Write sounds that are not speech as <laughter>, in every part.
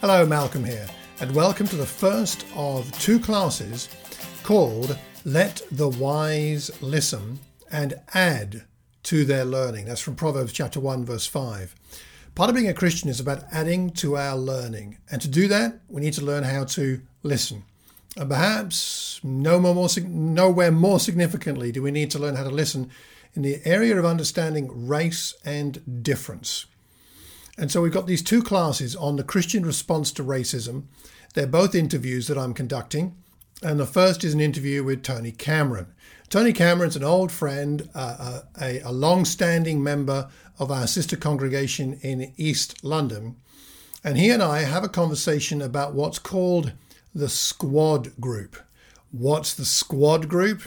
Hello, Malcolm here, and welcome to the first of two classes called Let the Wise Listen and Add to Their Learning. That's from Proverbs chapter 1, verse 5. Part of being a Christian is about adding to our learning, and to do that, we need to learn how to listen. And perhaps no more, nowhere more significantly do we need to learn how to listen in the area of understanding race and difference. And so we've got these two classes on the Christian response to racism. They're both interviews that I'm conducting. And the first is an interview with Tony Cameron. Tony Cameron's an old friend, uh, a, a long standing member of our sister congregation in East London. And he and I have a conversation about what's called the squad group. What's the squad group?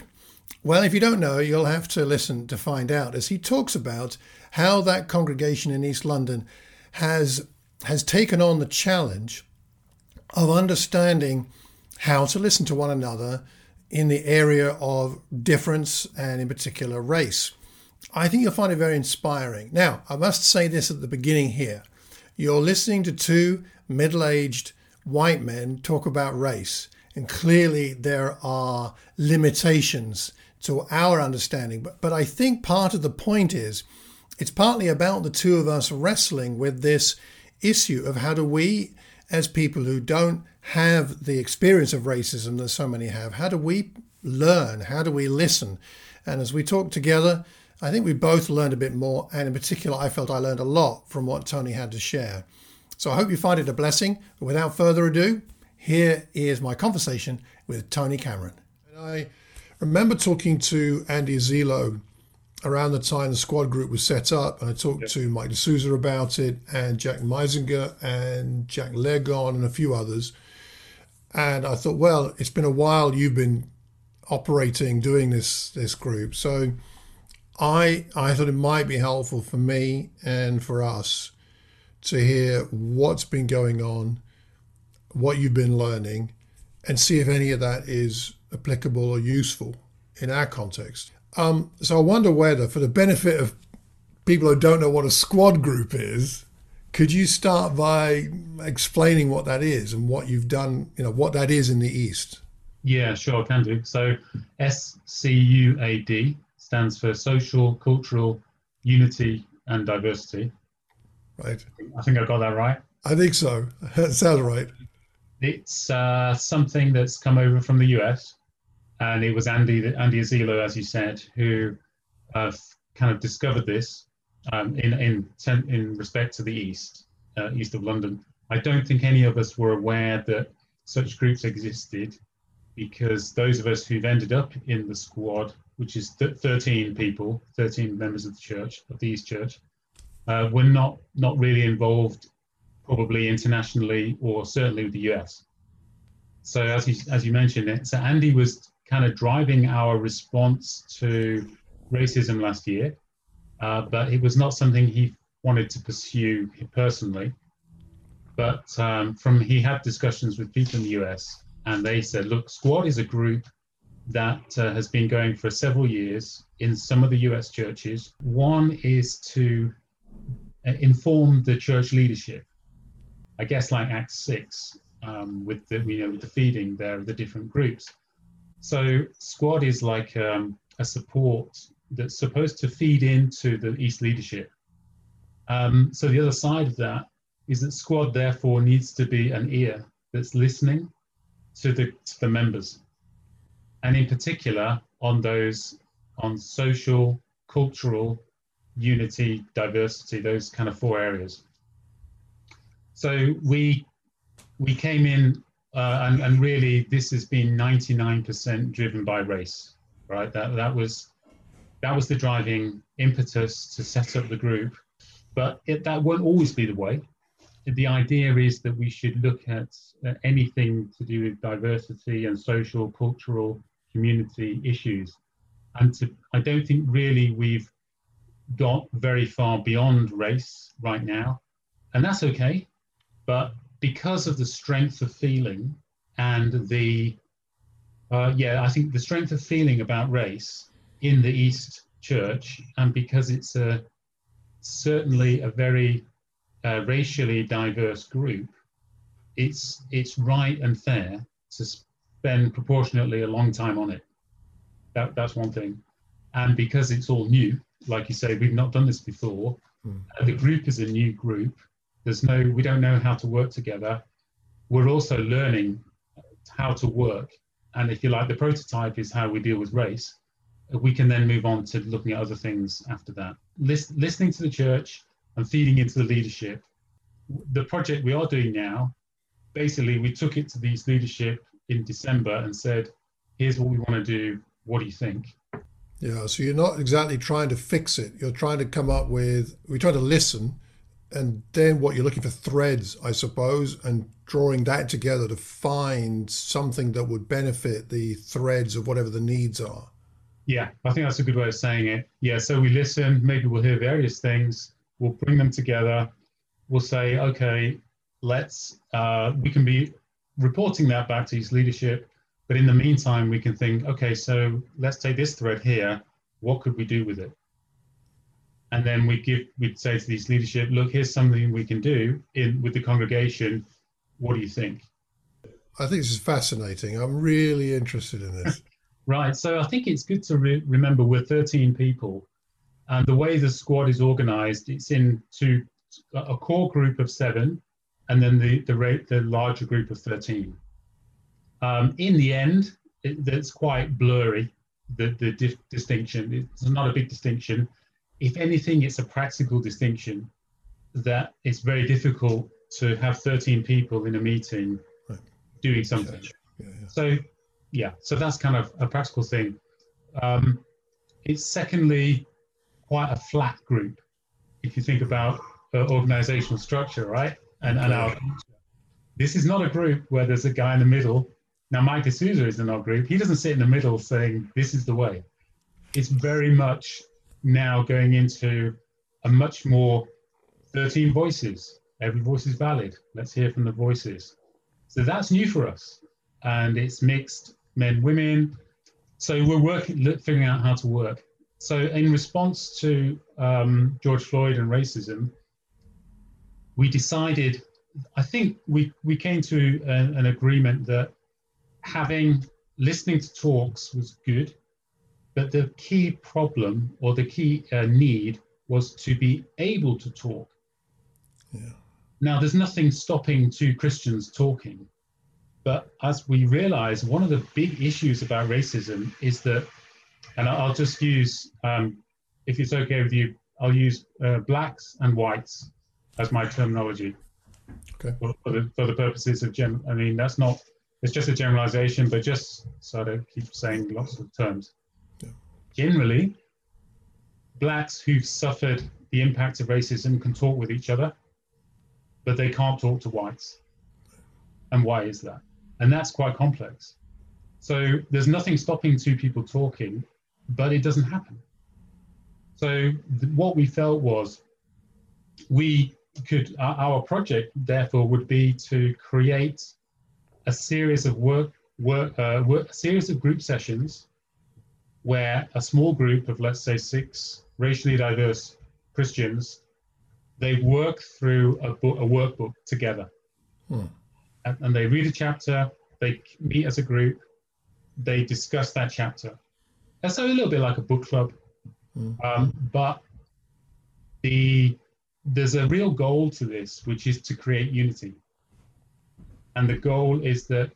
Well, if you don't know, you'll have to listen to find out as he talks about how that congregation in East London has has taken on the challenge of understanding how to listen to one another in the area of difference and in particular race. I think you'll find it very inspiring. Now, I must say this at the beginning here. You're listening to two middle-aged white men talk about race, and clearly there are limitations to our understanding. But, but I think part of the point is it's partly about the two of us wrestling with this issue of how do we, as people who don't have the experience of racism that so many have, how do we learn? How do we listen? And as we talk together, I think we both learned a bit more. And in particular, I felt I learned a lot from what Tony had to share. So I hope you find it a blessing. Without further ado, here is my conversation with Tony Cameron. I remember talking to Andy Zelo around the time the squad group was set up, and I talked yep. to Mike D'Souza about it, and Jack Meisinger, and Jack Legon, and a few others. And I thought, well, it's been a while you've been operating, doing this this group, so I I thought it might be helpful for me and for us to hear what's been going on, what you've been learning, and see if any of that is applicable or useful in our context. Um, so I wonder whether, for the benefit of people who don't know what a squad group is, could you start by explaining what that is and what you've done, you know, what that is in the East? Yeah, sure, I can do. So SCUAD stands for Social, Cultural, Unity and Diversity. Right. I think I got that right. I think so. <laughs> That sounds right. It's uh, something that's come over from the US and it was Andy Andy Azilo, as you said, who kind of discovered this um, in in in respect to the east uh, east of London. I don't think any of us were aware that such groups existed, because those of us who've ended up in the squad, which is th- 13 people, 13 members of the church of the East Church, uh, were not not really involved, probably internationally or certainly with the US. So as you as you mentioned, it, so Andy was kind of driving our response to racism last year, uh, but it was not something he wanted to pursue personally. But um, from he had discussions with people in the US, and they said, "Look, Squad is a group that uh, has been going for several years in some of the US churches. One is to uh, inform the church leadership, I guess, like Acts six, um, with the you know with the feeding there of the different groups." So Squad is like um, a support that's supposed to feed into the East leadership. Um, so the other side of that is that Squad therefore needs to be an ear that's listening to the to the members, and in particular on those on social, cultural, unity, diversity, those kind of four areas. So we we came in uh, and, and really this has been 99% driven by race, right? That, that, was, that was the driving impetus to set up the group. But it, that won't always be the way. The idea is that we should look at anything to do with diversity and social, cultural, community issues. And to, I don't think really we've got very far beyond race right now. And that's okay. But because of the strength of feeling and the uh, yeah, I think the strength of feeling about race in the East Church, and because it's a certainly a very uh, racially diverse group, it's it's right and fair to spend proportionately a long time on it. That that's one thing, and because it's all new, like you say, we've not done this before. Mm. Uh, the group is a new group. There's no, we don't know how to work together. We're also learning how to work, and if you like, the prototype is how we deal with race. We can then move on to looking at other things after that. List, listening to the church and feeding into the leadership. The project we are doing now, basically, we took it to these leadership in December and said, "Here's what we want to do. What do you think?" Yeah, so you're not exactly trying to fix it. You're trying to come up with, we're trying to listen, and then what you're looking for threads, I suppose, and drawing that together to find something that would benefit the threads of whatever the needs are. Yeah, I think that's a good way of saying it. Yeah, so we listen, maybe we'll hear various things, we'll bring them together, we'll say, okay, let's, uh, we can be reporting that back to his leadership but in the meantime, we can think, okay, so let's take this thread here. What could we do with it? And then we give, we'd say to these leadership, look, here's something we can do in with the congregation. What do you think? I think this is fascinating. I'm really interested in this. <laughs> right. So I think it's good to re- remember we're 13 people, and the way the squad is organized, it's into a core group of seven, and then the the rate the larger group of 13. Um, in the end, it, it's quite blurry, the, the dif- distinction. It's not a big distinction. If anything, it's a practical distinction that it's very difficult to have 13 people in a meeting right. doing something. Yeah, yeah. So, yeah, so that's kind of a practical thing. Um, it's secondly quite a flat group if you think about uh, organizational structure, right? And, and our this is not a group where there's a guy in the middle now, Mike D'Souza is in our group. He doesn't sit in the middle saying, this is the way. It's very much now going into a much more 13 voices. Every voice is valid. Let's hear from the voices. So that's new for us. And it's mixed men, women. So we're working, figuring out how to work. So in response to um, George Floyd and racism, we decided, I think we, we came to an, an agreement that having listening to talks was good, but the key problem or the key uh, need was to be able to talk. Yeah. Now, there's nothing stopping two Christians talking, but as we realize, one of the big issues about racism is that, and I'll just use, um, if it's okay with you, I'll use uh, blacks and whites as my terminology. Okay. For, for, the, for the purposes of gen, I mean that's not it's just a generalization, but just so I don't keep saying lots of terms. Generally, blacks who've suffered the impact of racism can talk with each other, but they can't talk to whites. And why is that? And that's quite complex. So there's nothing stopping two people talking, but it doesn't happen. So th- what we felt was we could, our project therefore would be to create a series of work, work, uh, work, a series of group sessions where a small group of, let's say, six racially diverse Christians, they work through a, book, a workbook together. Hmm. And, and they read a chapter, they meet as a group, they discuss that chapter. And so a little bit like a book club, hmm. um, but the there's a real goal to this, which is to create unity. And the goal is that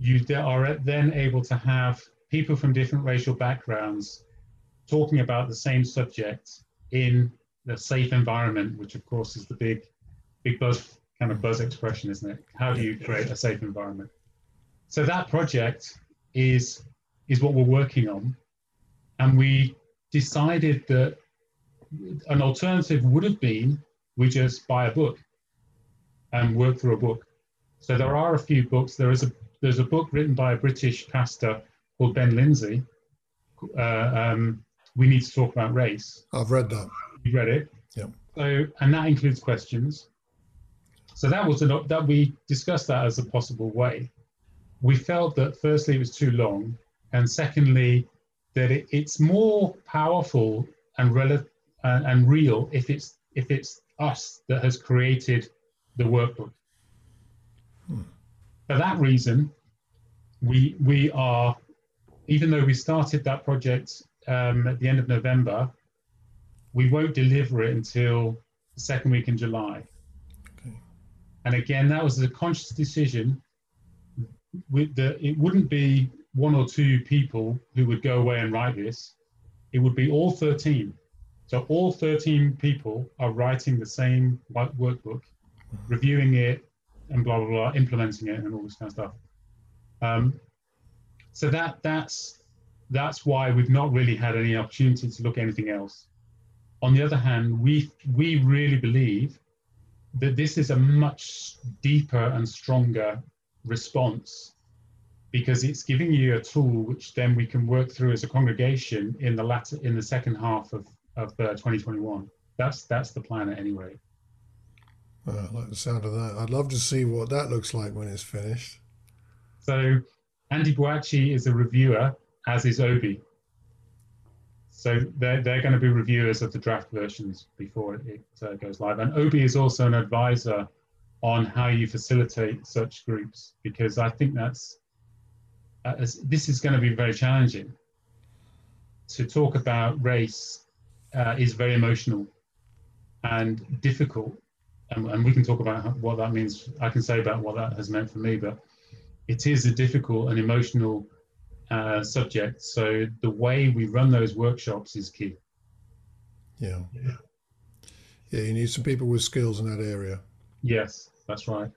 you are then able to have people from different racial backgrounds talking about the same subject in a safe environment, which of course is the big, big buzz kind of buzz expression, isn't it? How do you create a safe environment? So that project is is what we're working on, and we decided that an alternative would have been we just buy a book and work through a book. So there are a few books. There is a there's a book written by a British pastor called Ben Lindsay. Uh, um, we need to talk about race. I've read that. You read it. Yeah. So and that includes questions. So that was an, that we discussed that as a possible way. We felt that firstly it was too long, and secondly that it, it's more powerful and rel- and, and real if it's if it's us that has created the workbook Hmm. For that reason, we we are, even though we started that project um, at the end of November, we won't deliver it until the second week in July. Okay. And again, that was a conscious decision. With the, it wouldn't be one or two people who would go away and write this. It would be all 13. So all 13 people are writing the same workbook, reviewing it, and blah blah blah, implementing it, and all this kind of stuff. Um, so that that's that's why we've not really had any opportunity to look at anything else. On the other hand, we we really believe that this is a much deeper and stronger response because it's giving you a tool which then we can work through as a congregation in the latter in the second half of of uh, 2021. That's that's the plan at any rate. I like the sound of that. I'd love to see what that looks like when it's finished. So, Andy Boakye is a reviewer, as is Obi. So they're, they're going to be reviewers of the draft versions before it uh, goes live. And Obi is also an advisor on how you facilitate such groups because I think that's uh, this is going to be very challenging. To talk about race uh, is very emotional and difficult and, and we can talk about what that means. I can say about what that has meant for me, but it is a difficult and emotional uh, subject. So the way we run those workshops is key. Yeah. yeah. Yeah, you need some people with skills in that area. Yes, that's right.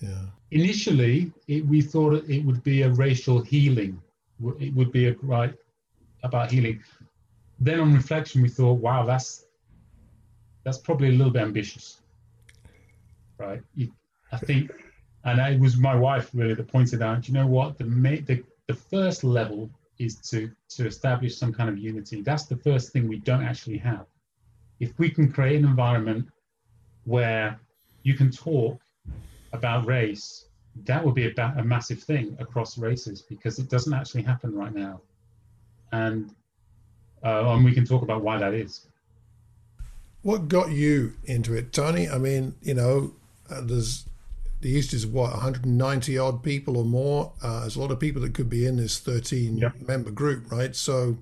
Yeah. Initially, it, we thought it would be a racial healing. It would be a right about healing. Then, on reflection, we thought, wow, that's that's probably a little bit ambitious right? You, I think, and it was my wife really that pointed out. You know what? The the the first level is to to establish some kind of unity. That's the first thing we don't actually have. If we can create an environment where you can talk about race, that would be a, a massive thing across races because it doesn't actually happen right now. And uh, and we can talk about why that is. What got you into it, Tony? I mean, you know, uh, there's the East is what 190 odd people or more. Uh, there's a lot of people that could be in this 13 yep. member group, right? So,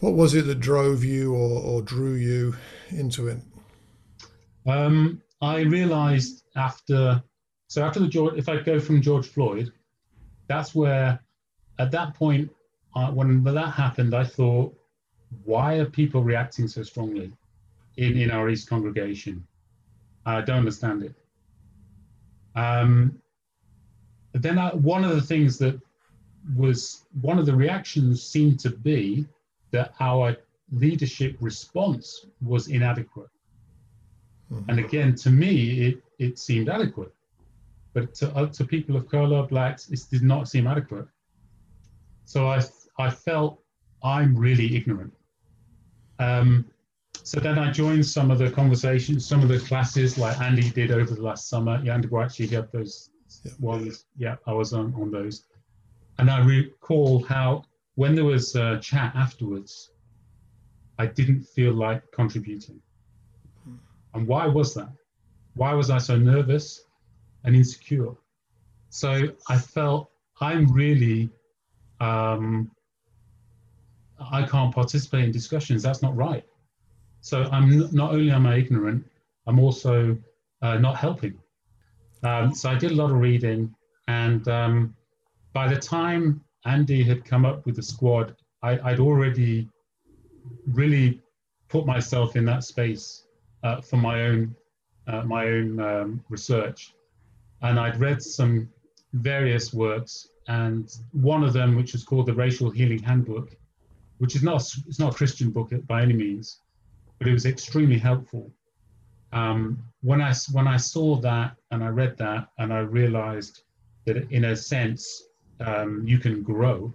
what was it that drove you or, or drew you into it? Um, I realised after, so after the George, if I go from George Floyd, that's where, at that point, uh, when that happened, I thought, why are people reacting so strongly in, in our East congregation? I don't understand it. Um, then I, one of the things that was one of the reactions seemed to be that our leadership response was inadequate. Mm-hmm. And again, to me, it, it seemed adequate. But to, uh, to people of color, blacks, it did not seem adequate. So I, I felt I'm really ignorant. Um, so then I joined some of the conversations, some of the classes like Andy did over the last summer. Yeah, Andy actually had those yeah. ones. Yeah, I was on, on those. And I recall how when there was a chat afterwards, I didn't feel like contributing. And why was that? Why was I so nervous and insecure? So I felt I'm really, um, I can't participate in discussions. That's not right. So I'm not only am I ignorant, I'm also uh, not helping. Um, so I did a lot of reading, and um, by the time Andy had come up with the squad, I, would already really put myself in that space uh, for my own uh, my own um, research, and I'd read some various works, and one of them, which is called the Racial Healing Handbook, which is not it's not a Christian book by any means, but it was extremely helpful. Um, when I when I saw that and I read that and I realized that in a sense um, you can grow,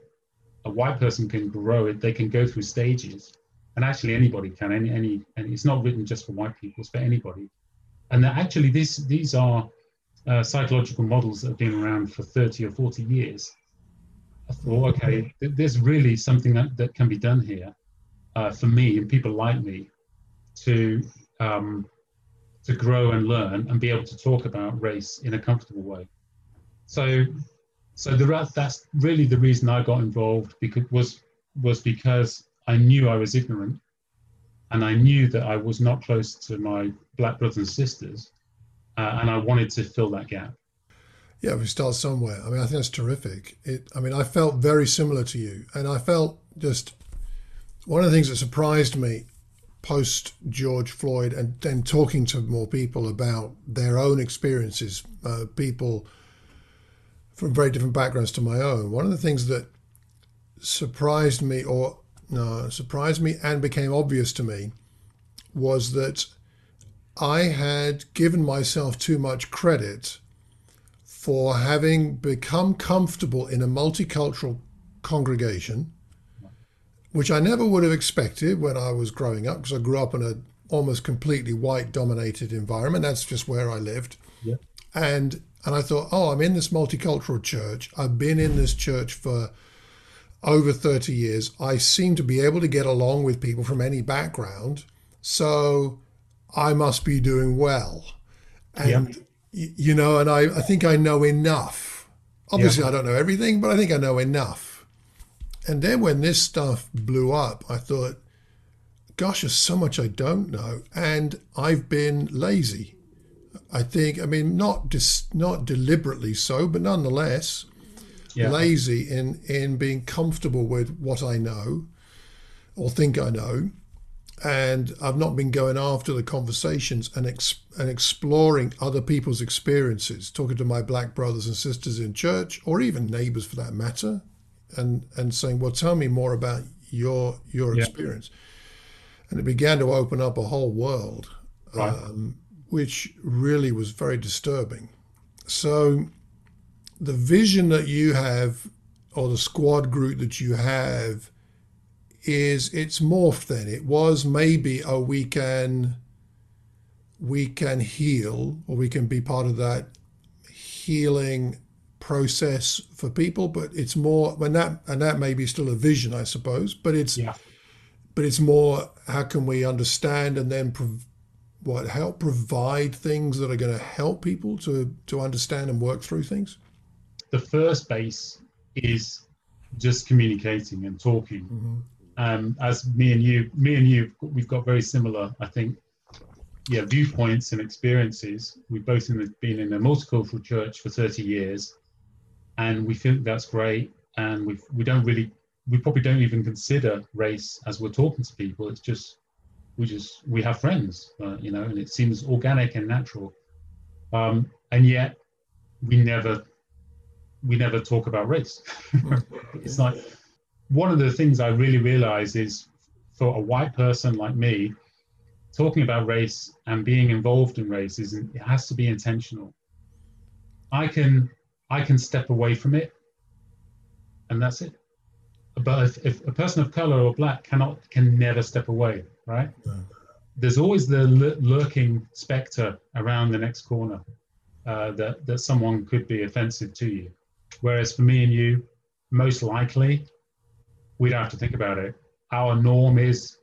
a white person can grow it. They can go through stages, and actually anybody can. Any any and it's not written just for white people; it's for anybody. And that actually these these are uh, psychological models that have been around for 30 or 40 years. I thought, okay, there's really something that, that can be done here uh, for me and people like me to um, to grow and learn and be able to talk about race in a comfortable way. So, so the, that's really the reason I got involved because was was because I knew I was ignorant, and I knew that I was not close to my black brothers and sisters, uh, and I wanted to fill that gap. Yeah, we start somewhere. I mean, I think that's terrific. It. I mean, I felt very similar to you, and I felt just one of the things that surprised me post George Floyd and then talking to more people about their own experiences, uh, people from very different backgrounds to my own. One of the things that surprised me, or no, surprised me and became obvious to me, was that I had given myself too much credit for having become comfortable in a multicultural congregation which I never would have expected when I was growing up because I grew up in a almost completely white dominated environment. That's just where I lived. Yeah. And and I thought, oh, I'm in this multicultural church. I've been in this church for over 30 years. I seem to be able to get along with people from any background. So I must be doing well. And, yeah. you know, and I, I think I know enough. Obviously, yeah. I don't know everything, but I think I know enough and then when this stuff blew up, I thought, gosh, there's so much I don't know. And I've been lazy. I think, I mean, not dis, not deliberately so, but nonetheless, yeah. lazy in, in being comfortable with what I know or think I know. And I've not been going after the conversations and, ex, and exploring other people's experiences, talking to my black brothers and sisters in church, or even neighbors for that matter, and and saying, "Well, tell me more about your your yeah. experience." And it began to open up a whole world, right. um, which really was very disturbing. So, the vision that you have, or the squad group that you have, is it's morphed. Then it was maybe a we can we can heal, or we can be part of that healing process for people, but it's more when that and that may be still a vision, I suppose. But it's yeah. but it's more how can we understand and then prov- what help provide things that are going to help people to to understand and work through things. The first base is just communicating and talking. Mm-hmm. Um, as me and you, me and you, we've got very similar, I think, yeah, viewpoints and experiences. We've both been in a multicultural church for 30 years, and we think that's great. And we we don't really we probably don't even consider race as we're talking to people. It's just we just we have friends uh, you know and it seems organic and natural. Um, and yet we never we never talk about race. <laughs> It's like one of the things i really realize is for a white person like me talking about race and being involved in race is it has to be intentional. I can I can step away from it, and that's it. But if, if a person of color or black cannot, can never step away, right? No. There's always the lurking specter around the next corner uh, that that someone could be offensive to you. Whereas for me and you, most likely, we don't have to think about it. Our norm is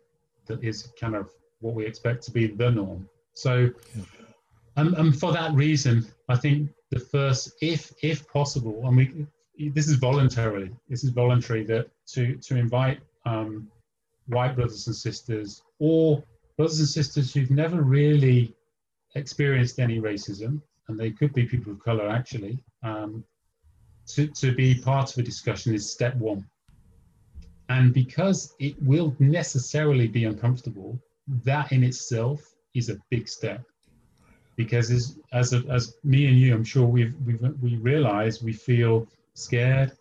that is kind of what we expect to be the norm. So, yeah. and, and for that reason, I think the first, if if possible, and we this is voluntarily. This is voluntary that to to invite um, white brothers and sisters or brothers and sisters who've never really experienced any racism, and they could be people of color actually, um, to, to be part of a discussion is step one. And because it will necessarily be uncomfortable, that in itself is a big step because as as, a, as me and you, I'm sure we've, we've we realize we feel scared,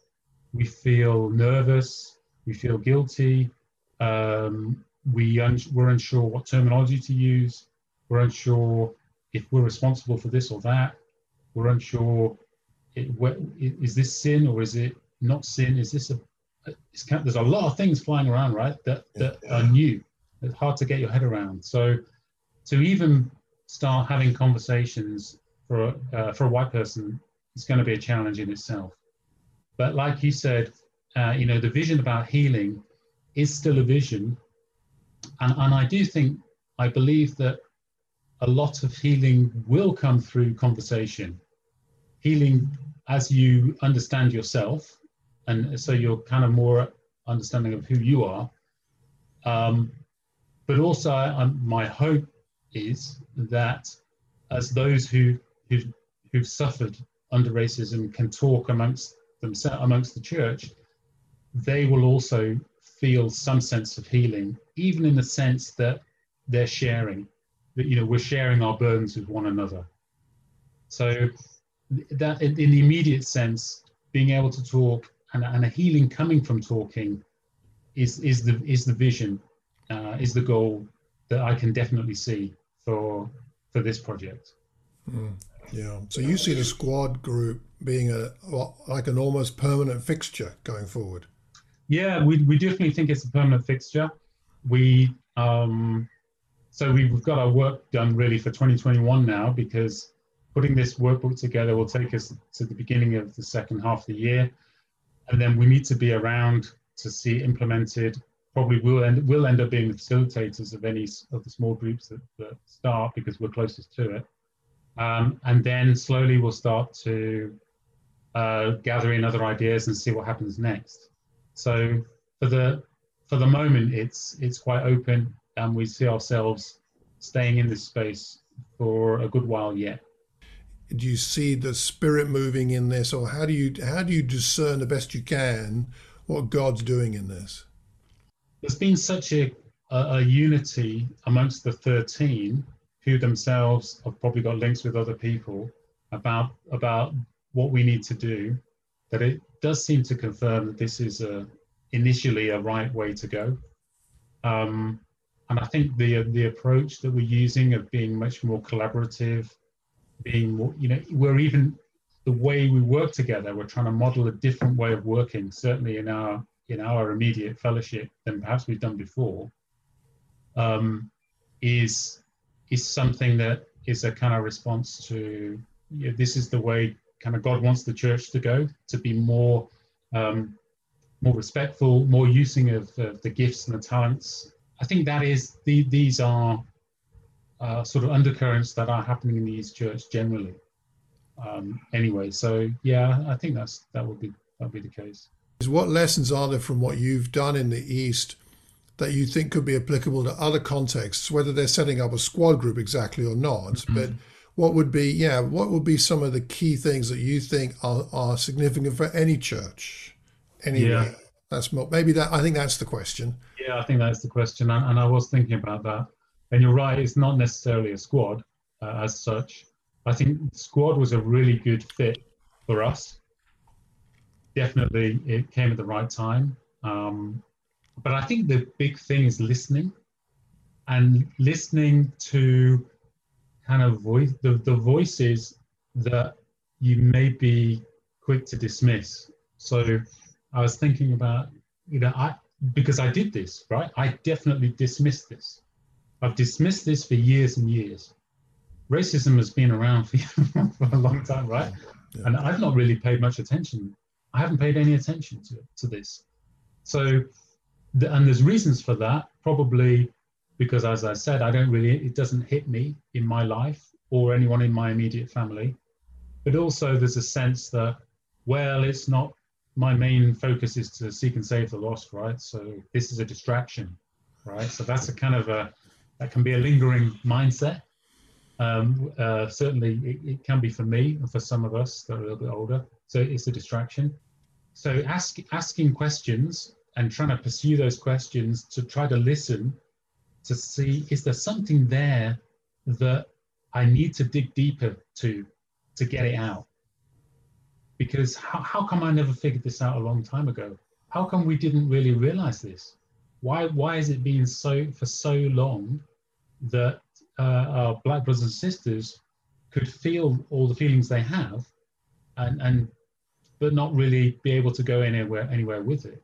we feel nervous, we feel guilty, um, we un- we're unsure what terminology to use, we're unsure if we're responsible for this or that, we're unsure it, what, is this sin or is it not sin? Is this a it's kind of, there's a lot of things flying around, right? That that are new. It's hard to get your head around. So to even start having conversations for uh, for a white person is going to be a challenge in itself. But like you said, uh, you know, the vision about healing is still a vision, and and I do think I believe that a lot of healing will come through conversation. Healing as you understand yourself, and so you're kind of more understanding of who you are. Um, but also, I, my hope is that as those who who who've suffered under racism can talk amongst themselves amongst the church, they will also feel some sense of healing, even in the sense that they're sharing, that you know we're sharing our burdens with one another. So that in, in the immediate sense, being able to talk and, and a healing coming from talking is is the is the vision, uh, is the goal that I can definitely see for for this project. Mm, yeah. So you see the squad group being a like an almost permanent fixture going forward. Yeah, we, we definitely think it's a permanent fixture. We um, so we've got our work done really for 2021 now because putting this workbook together will take us to the beginning of the second half of the year, and then we need to be around to see implemented. Probably will end will end up being the facilitators of any of the small groups that, that start because we're closest to it, um, and then slowly we'll start to uh, gather in other ideas and see what happens next. So for the for the moment, it's it's quite open, and we see ourselves staying in this space for a good while yet. Do you see the spirit moving in this, or how do you how do you discern the best you can what God's doing in this? There's been such a, a, a unity amongst the thirteen who themselves have probably got links with other people about about what we need to do that it does seem to confirm that this is a, initially a right way to go. Um, and I think the the approach that we're using of being much more collaborative, being more, you know, we're even the way we work together. We're trying to model a different way of working, certainly in our in our immediate fellowship than perhaps we've done before. Um, is is something that is a kind of response to you know, this is the way kind of God wants the church to go to be more um, more respectful, more using of, of, the gifts and the talents. I think that is the, these are uh, sort of undercurrents that are happening in the East Church generally. Um, anyway, so yeah, I think that's that would be that would be the case. What lessons are there from what you've done in the East that you think could be applicable to other contexts, whether they're setting up a squad group exactly or not? Mm-hmm. But what would be yeah what would be some of the key things that you think are, are significant for any church anyway yeah. that's maybe that i think that's the question yeah i think that's the question and, and i was thinking about that and you're right it's not necessarily a squad uh, as such i think squad was a really good fit for us definitely it came at the right time. Um, but i think the big thing is listening and listening to kind of voice the, the voices that you may be quick to dismiss. So i was thinking about you know i because i did this right? I definitely dismissed this. I've dismissed this for years and years. Racism has been around for, <laughs> for a long time right? Yeah. and i've not really paid much attention i haven't paid any attention to, to this so the, and there's reasons for that probably because as I said, I don't really, it doesn't hit me in my life or anyone in my immediate family. But also there's a sense that, well, it's not, my main focus is to seek and save the lost, right? So this is a distraction, right? So that's a kind of a, that can be a lingering mindset. Um, uh, certainly it, it can be for me and for some of us that are a little bit older. So it's a distraction. So ask, asking questions and trying to pursue those questions to try to listen to see is there something there that I need to dig deeper to to get it out? Because how, how come I never figured this out a long time ago? How come we didn't really realize this? Why why has it been so for so long that uh, our black brothers and sisters could feel all the feelings they have and, and but not really be able to go anywhere anywhere with it.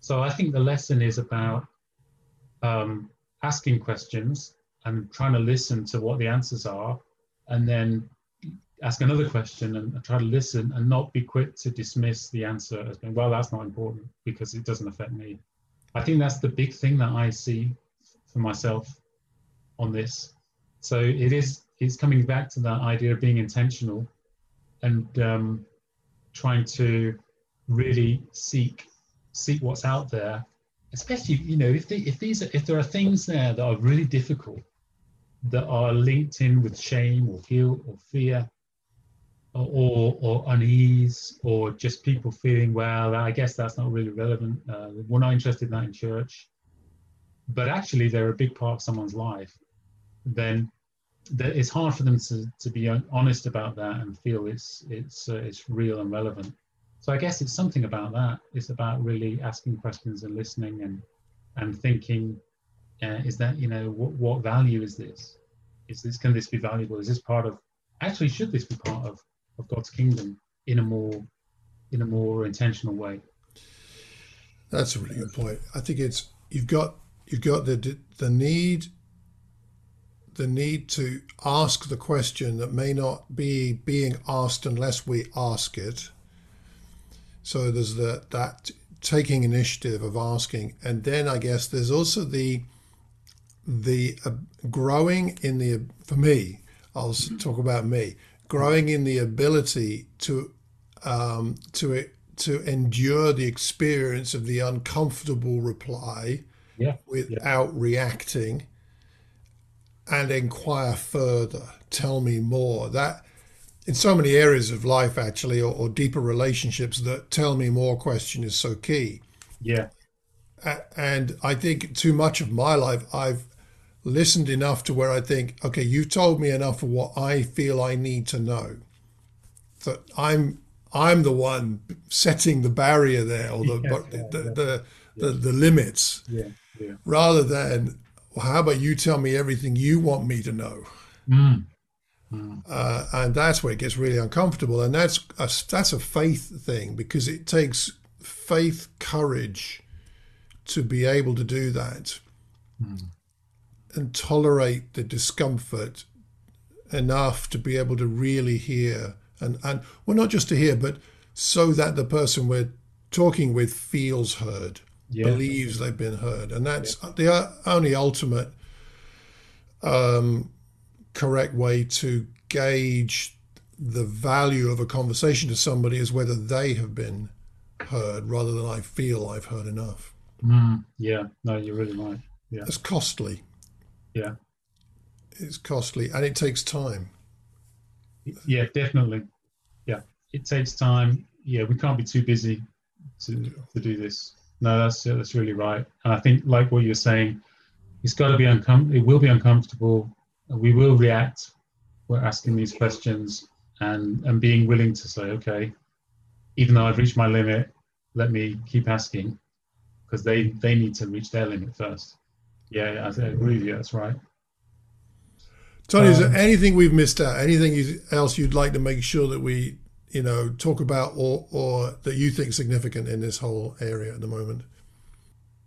So I think the lesson is about um, asking questions and trying to listen to what the answers are, and then ask another question and, try to listen and not be quick to dismiss the answer as being, well, that's not important because it doesn't affect me. I think that's the big thing that I see for myself on this so it is it's coming back to that idea of being intentional and um, trying to really seek seek what's out there especially you know if, the, if these are, if there are things there that are really difficult that are linked in with shame or guilt or fear or, or unease or just people feeling well i guess that's not really relevant. Uh, we're not interested in that in church. But actually they're a big part of someone's life. Then that it's hard for them to, to be honest about that and feel it's it's uh, it's real and relevant. So i guess it's something about that. It's about really asking questions and listening and and thinking uh, is that you know what, what value is this? Is this can this be valuable? Is this part of actually should this be part of of god's kingdom in a more in a more intentional way? That's a really good point. I think it's you've got you've got the the need the need to ask the question that may not be being asked unless we ask it. So there's the, that taking initiative of asking. And then i guess there's also the the uh, growing in the for me i'll talk about me growing in the ability to um, to to endure the experience of the uncomfortable reply yeah, without yeah. reacting and inquire further. Tell me more. That in so many areas of life actually or, or deeper relationships that tell me more question is so key. Yeah. And i think too much of my life i've listened enough to where i think okay you've told me enough of what i feel i need to know that i'm i'm the one setting the barrier there or the Yeah, the, yeah, the, yeah. the, the, the limits. Yeah. Yeah. Rather than well, how about you tell me everything you want me to know? Mm. uh, and that's where it gets really uncomfortable. And that's a, that's a faith thing because it takes faith courage to be able to do that and tolerate the discomfort enough to be able to really hear and and well not just to hear but so that the person we're talking with feels heard Yeah. believes they've been heard and that's the only ultimate um, correct way to gauge the value of a conversation to somebody is whether they have been heard rather than I feel I've heard enough. Mm. yeah no you're really right yeah It's costly. yeah It's costly and it takes time. yeah definitely yeah it takes time yeah we can't be too busy to to do this no that's that's really right and i think like what you're saying it's got to be uncomfortable. it will be uncomfortable we will react we're asking these questions and and being willing to say okay even though i've reached my limit let me keep asking because they they need to reach their limit first yeah i, agree with you that's right Tony, is there Um, anything we've missed out? Anything else you'd like to make sure that we, you know, talk about or or that you think significant in this whole area at the moment?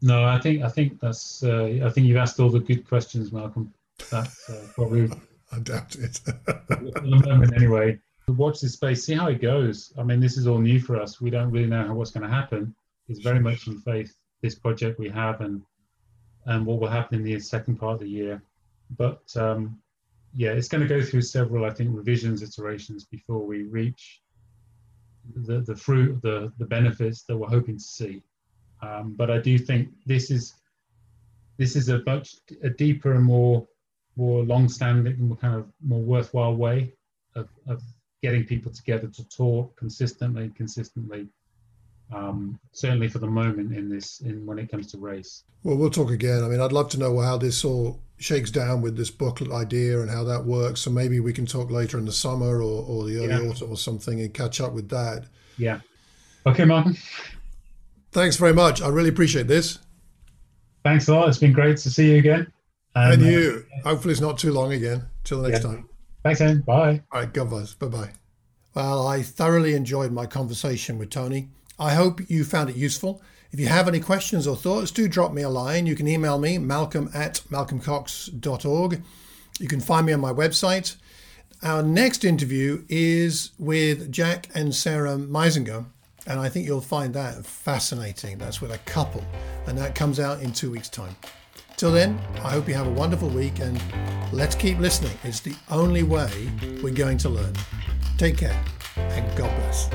No, I think I think that's uh, I think you've asked all the good questions, Malcolm. That's uh, probably <laughs> I doubt it. <laughs> for the moment anyway. Watch this space, see how it goes. I mean, this is all new for us. We don't really know how, what's going to happen. It's very much in faith this project we have and and what will happen in the second part of the year. But um, yeah, it's going to go through several, I think, revisions, iterations before we reach the the fruit, the the benefits that we're hoping to see. Um, but I do think this is this is a much a deeper and more more long-standing, kind of more worthwhile way of, of getting people together to talk consistently, consistently. Um, certainly for the moment in this, in when it comes to race. Well, we'll talk again. I mean, I'd love to know how this all shakes down with this booklet idea and how that works. So maybe we can talk later in the summer or, or the early Yeah. autumn or something and catch up with that. Yeah. Okay, Martin. Thanks very much. I really appreciate this. Thanks a lot. It's been great to see you again. And uh, you. Hopefully, it's not too long again. Till next Yeah. time. Thanks, Ian. Bye. All right, God bless. Bye bye. Well, I thoroughly enjoyed my conversation with Tony. I hope you found it useful. If you have any questions or thoughts, do drop me a line. You can email me, malcolm at malcolmcox.org. You can find me on my website. Our next interview is with Jack and Sarah Meisinger, and I think you'll find that fascinating. That's with a couple, and that comes out in two weeks' time. Till then, I hope you have a wonderful week and Let's keep listening. It's the only way we're going to learn. Take care and God bless.